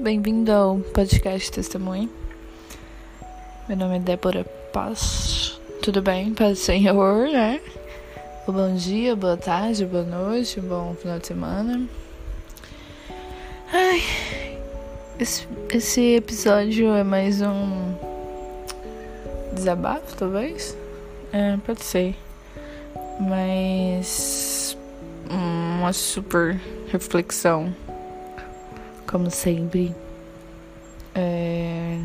bem-vindo ao podcast Testemunho. Meu nome é Débora Paz. Tudo bem? Paz do Senhor, né? Bom dia, boa tarde, boa noite, bom final de semana. Ai, esse, esse episódio é mais um desabafo, talvez? É, pode ser. Mas uma super reflexão como sempre. É...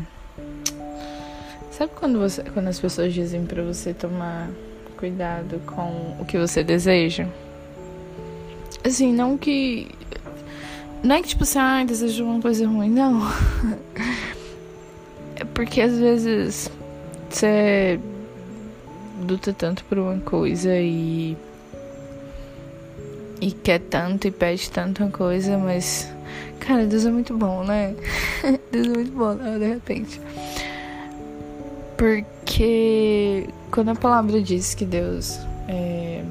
Sabe quando, você, quando as pessoas dizem para você tomar cuidado com o que você deseja? Assim, não que. Não é que tipo assim, ah, desejo uma coisa ruim, não. é porque às vezes você luta tanto por uma coisa e. E quer tanto e pede tanta coisa, mas Cara, Deus é muito bom, né? Deus é muito bom, né? de repente. Porque quando a palavra diz que Deus é,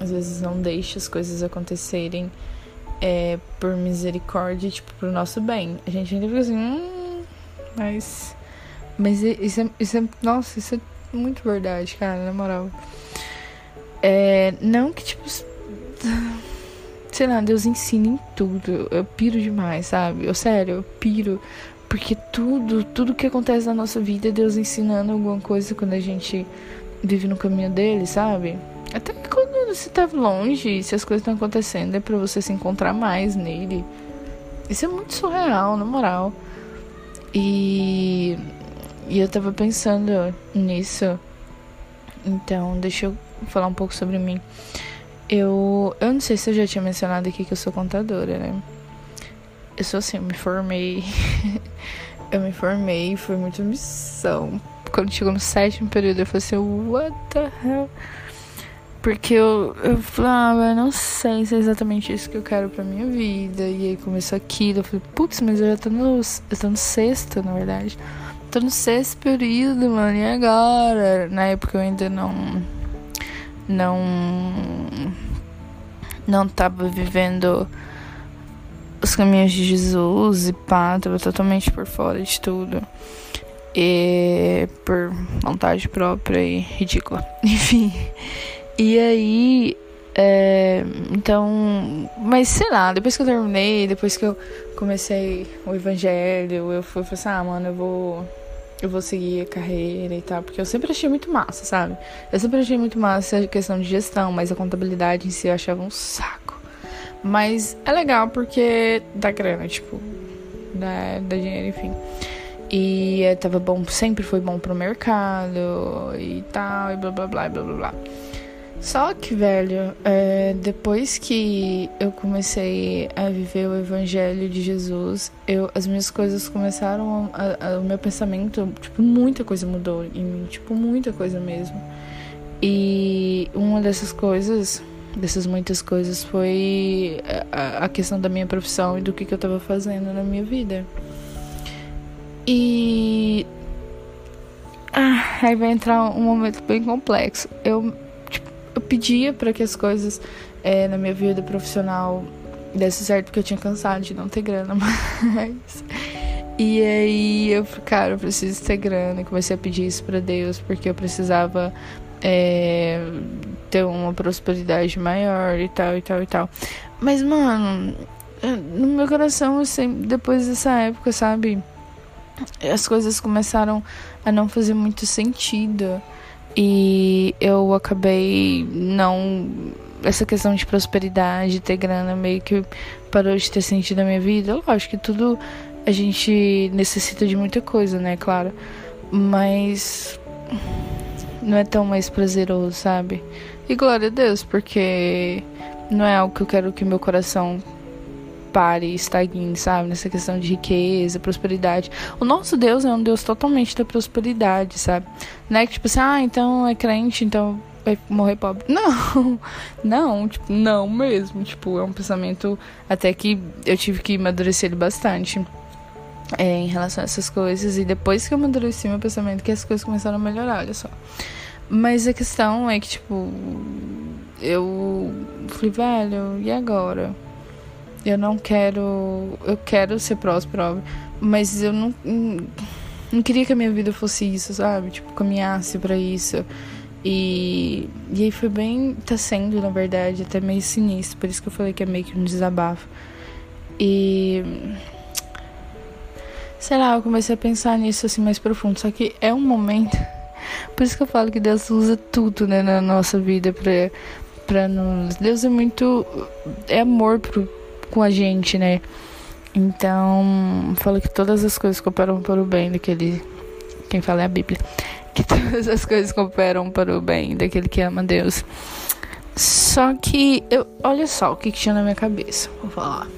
às vezes não deixa as coisas acontecerem é, por misericórdia, tipo, pro nosso bem, a gente ainda fica assim, hum, mas. Mas isso é, isso é. Nossa, isso é muito verdade, cara, na moral. É, não que, tipo sei lá, Deus ensina em tudo. Eu piro demais, sabe? Eu sério, eu piro. Porque tudo, tudo que acontece na nossa vida é Deus ensinando alguma coisa quando a gente vive no caminho dele, sabe? Até quando você tá longe, se as coisas estão acontecendo, é pra você se encontrar mais nele. Isso é muito surreal, na moral. E, e eu tava pensando nisso. Então, deixa eu falar um pouco sobre mim. Eu, eu não sei se eu já tinha mencionado aqui que eu sou contadora, né? Eu sou assim, eu me formei. eu me formei, foi muita missão. Quando chegou no sétimo período, eu falei assim, what the hell? Porque eu, eu falava, ah, eu não sei se é exatamente isso que eu quero pra minha vida. E aí começou aquilo. Eu falei, putz, mas eu já tô no. Eu tô no sexto, na verdade. Tô no sexto período, mano. E agora? Na época eu ainda não não não estava vivendo os caminhos de Jesus e pá, tava totalmente por fora de tudo. E por vontade própria e ridícula. Enfim. E aí. É, então. Mas sei lá, depois que eu terminei, depois que eu comecei o evangelho, eu fui, falei assim: ah, mano, eu vou eu vou seguir a carreira e tal, porque eu sempre achei muito massa, sabe? Eu sempre achei muito massa a questão de gestão, mas a contabilidade em si eu achava um saco. Mas é legal porque dá grana, tipo, dá, dá dinheiro, enfim. E é, tava bom, sempre foi bom pro mercado e tal, e blá blá blá blá blá blá. Só que, velho, é, depois que eu comecei a viver o evangelho de Jesus, eu, as minhas coisas começaram a, a, o meu pensamento, tipo, muita coisa mudou em mim, tipo, muita coisa mesmo. E uma dessas coisas, dessas muitas coisas, foi a, a questão da minha profissão e do que, que eu tava fazendo na minha vida. E. Ah, aí vai entrar um momento bem complexo. Eu pedia para que as coisas é, na minha vida profissional desse certo, porque eu tinha cansado de não ter grana mais. E aí eu falei, cara, eu preciso ter grana. E comecei a pedir isso para Deus, porque eu precisava é, ter uma prosperidade maior e tal, e tal, e tal. Mas, mano, no meu coração, assim, depois dessa época, sabe? As coisas começaram a não fazer muito sentido. E eu acabei não. Essa questão de prosperidade, ter grana, meio que parou de ter sentido na minha vida. Lógico que tudo a gente necessita de muita coisa, né? Claro. Mas. Não é tão mais prazeroso, sabe? E glória a Deus, porque não é algo que eu quero que meu coração pare, estagne, sabe? Nessa questão de riqueza, prosperidade. O nosso Deus é um Deus totalmente da prosperidade, sabe? Não é que tipo assim, ah, então é crente, então vai morrer pobre. Não, não, tipo, não mesmo. Tipo, é um pensamento até que eu tive que amadurecer ele bastante. É, em relação a essas coisas, e depois que eu amadureci meu pensamento, que as coisas começaram a melhorar, olha só. Mas a questão é que, tipo, eu falei, velho, e agora? Eu não quero. Eu quero ser próspero, mas eu não. Não queria que a minha vida fosse isso, sabe? Tipo, caminhasse para isso. E, e aí foi bem. Tá sendo, na verdade, até meio sinistro. Por isso que eu falei que é meio que um desabafo. E. Sei lá, eu comecei a pensar nisso assim mais profundo. Só que é um momento. Por isso que eu falo que Deus usa tudo, né, na nossa vida pra, pra nos. Deus é muito. É amor pro, com a gente, né? Então, falo que todas as coisas cooperam para o bem daquele. Quem fala é a Bíblia. Que todas as coisas cooperam para o bem daquele que ama Deus. Só que, eu, olha só o que, que tinha na minha cabeça. Vou falar.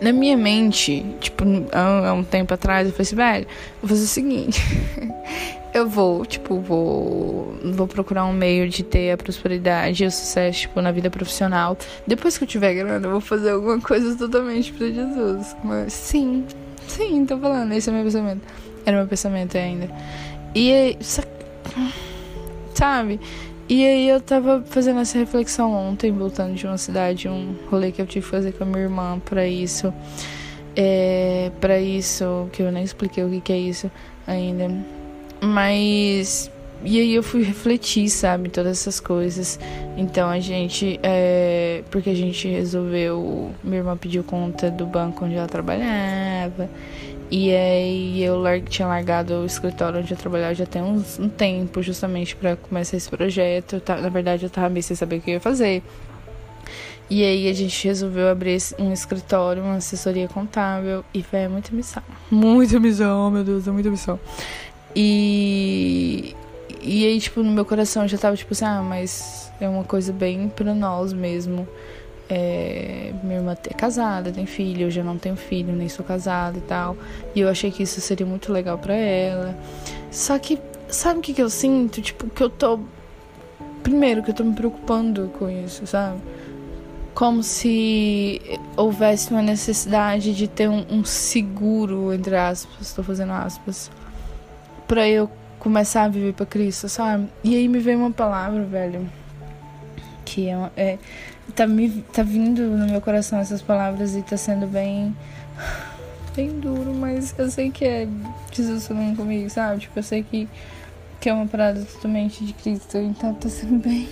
Na minha mente, tipo, há um tempo atrás, eu falei assim, velho, vou fazer o seguinte. eu vou, tipo, vou, vou procurar um meio de ter a prosperidade e o sucesso, tipo, na vida profissional. Depois que eu tiver grana, eu vou fazer alguma coisa totalmente pra Jesus. Mas sim, sim, tô falando, esse é meu pensamento. Era meu pensamento ainda. E aí, sabe? E aí eu tava fazendo essa reflexão ontem, voltando de uma cidade, um rolê que eu tive que fazer com a minha irmã para isso. É, para isso, que eu nem expliquei o que, que é isso ainda mas. E aí eu fui refletir, sabe, todas essas coisas. Então a gente. É, porque a gente resolveu. Minha irmã pediu conta do banco onde ela trabalhava. E aí eu tinha largado o escritório onde eu trabalhava já tem uns, um tempo, justamente para começar esse projeto. Na verdade, eu tava meio sem saber o que eu ia fazer. E aí a gente resolveu abrir um escritório, uma assessoria contábil. E foi muita missão. Muita missão, meu Deus, é muita missão. E. E aí, tipo, no meu coração já tava tipo assim, ah, mas é uma coisa bem pra nós mesmo. É, minha irmã é casada, tem filho, eu já não tenho filho, nem sou casada e tal. E eu achei que isso seria muito legal para ela. Só que, sabe o que, que eu sinto? Tipo, que eu tô. Primeiro, que eu tô me preocupando com isso, sabe? Como se houvesse uma necessidade de ter um, um seguro, entre aspas, tô fazendo aspas para eu começar a viver para Cristo, sabe? E aí me veio uma palavra, velho, que é, é tá me tá vindo no meu coração essas palavras e tá sendo bem bem duro, mas eu sei que é Jesus falando comigo, sabe? Tipo, eu sei que que é uma parada totalmente de Cristo, então tá sendo bem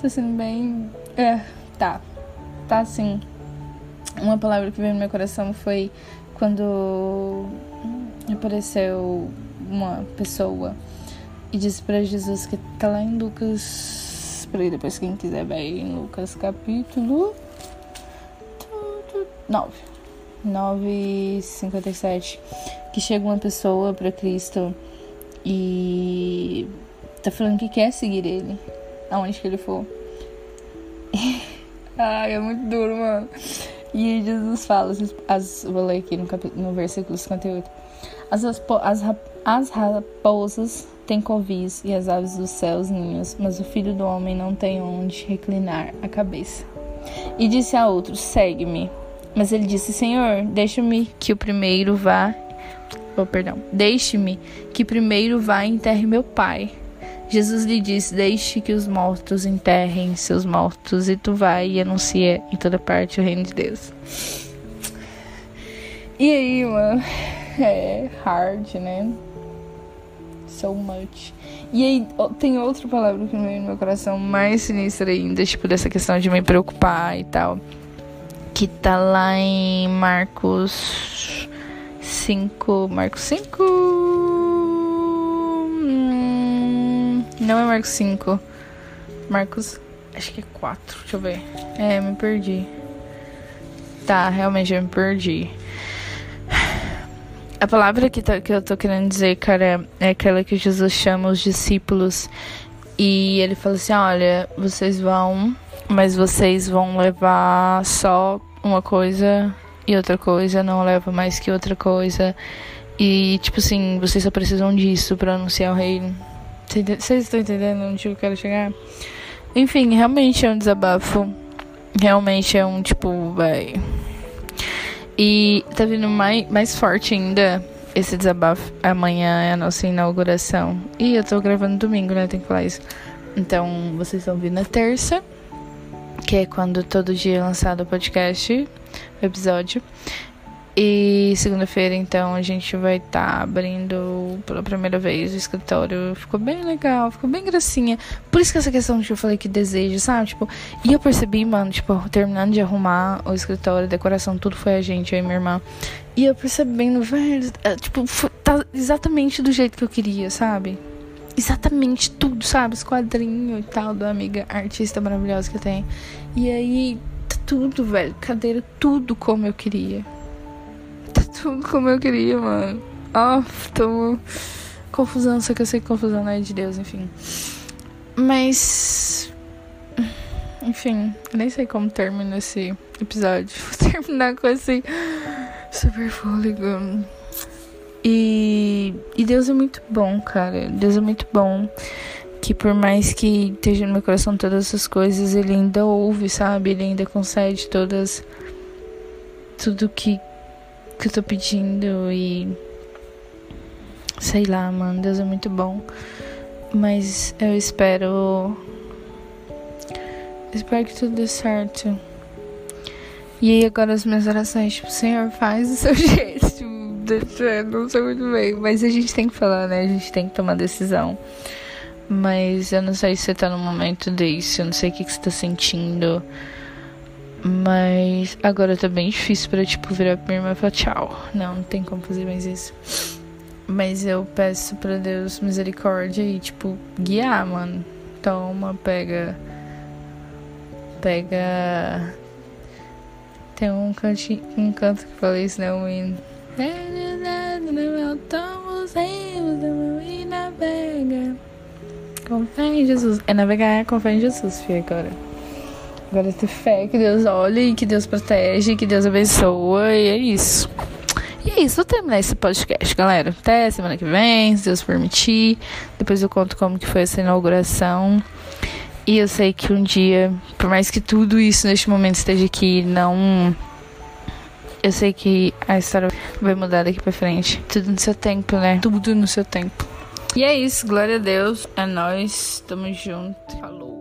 tá sendo bem é, tá. Tá assim. Uma palavra que veio no meu coração foi quando apareceu uma pessoa e disse para Jesus que tá lá em Lucas, para depois quem quiser ver em Lucas capítulo 9, 9:57, que chega uma pessoa para Cristo e tá falando que quer seguir ele, aonde que ele for. Ai, é muito duro, mano. E Jesus fala, as, vou ler aqui no, capítulo, no versículo 58. As, as, as raposas têm covis e as aves dos céus ninhos, mas o filho do homem não tem onde reclinar a cabeça. E disse a outro: Segue-me. Mas ele disse: Senhor, deixa-me que o primeiro vá. Oh, perdão. Deixe-me que primeiro vá e enterre meu pai. Jesus lhe disse: Deixe que os mortos enterrem seus mortos, e tu vai e anuncia em toda parte o reino de Deus. E aí, mano, é hard, né? So much. E aí, tem outra palavra que veio no meu coração mais sinistra ainda, tipo, dessa questão de me preocupar e tal. Que tá lá em Marcos 5. Marcos 5. Não é Marcos 5. Marcos. Acho que é 4. Deixa eu ver. É, me perdi. Tá, realmente eu me perdi. A palavra que, tá, que eu tô querendo dizer, cara, é aquela que Jesus chama os discípulos. E ele fala assim: olha, vocês vão, mas vocês vão levar só uma coisa e outra coisa, não leva mais que outra coisa. E, tipo assim, vocês só precisam disso para anunciar o reino. Vocês estão entendendo onde eu quero chegar? Enfim, realmente é um desabafo. Realmente é um tipo, vai. E tá vindo mais, mais forte ainda esse desabafo. Amanhã é a nossa inauguração. E eu tô gravando domingo, né? Tem que falar isso. Então, vocês estão vindo na terça. que é quando todo dia é lançado o podcast, o episódio. E segunda-feira, então, a gente vai estar tá abrindo pela primeira vez o escritório. Ficou bem legal, ficou bem gracinha. Por isso que essa questão que eu falei que desejo, sabe? Tipo, e eu percebi, mano, tipo, terminando de arrumar o escritório, a decoração, tudo foi a gente, eu e minha irmã. E eu percebendo, velho, é, tipo, tá exatamente do jeito que eu queria, sabe? Exatamente tudo, sabe? Os quadrinhos e tal da amiga artista maravilhosa que eu tenho. E aí, tudo, velho. Cadeira, tudo como eu queria tudo como eu queria, mano. Ah, tô. Confusão, só que eu sei que confusão não é de Deus, enfim. Mas. Enfim, nem sei como termina esse episódio. Vou terminar com esse super fôlego. E, e Deus é muito bom, cara. Deus é muito bom. Que por mais que esteja no meu coração todas essas coisas, Ele ainda ouve, sabe? Ele ainda concede todas. Tudo que, que eu tô pedindo e. Sei lá, mano, Deus é muito bom. Mas eu espero. Espero que tudo dê certo. E aí agora as minhas orações, tipo, Senhor, faz do seu jeito. Tipo, não sei muito bem. Mas a gente tem que falar, né? A gente tem que tomar decisão. Mas eu não sei se você tá no momento disso, eu não sei o que, que você tá sentindo. Mas agora tá bem difícil pra, tipo, virar pra minha irmã e falar tchau. Não, não tem como fazer mais isso. Mas eu peço pra Deus misericórdia e, tipo, guiar, mano. Toma, pega. Pega. Tem um, cantinho, um canto que fala isso, né? Um hino. Com fé em Jesus. É navegar com fé em Jesus, filho, agora. Agora ter fé que Deus olhe, que Deus protege, que Deus abençoa e é isso. E é isso, vou terminar esse podcast, galera. Até semana que vem, se Deus permitir. Depois eu conto como que foi essa inauguração. E eu sei que um dia, por mais que tudo isso neste momento esteja aqui, não. Eu sei que a história vai mudar daqui pra frente. Tudo no seu tempo, né? Tudo no seu tempo. E é isso, glória a Deus. É nós, tamo junto. Falou.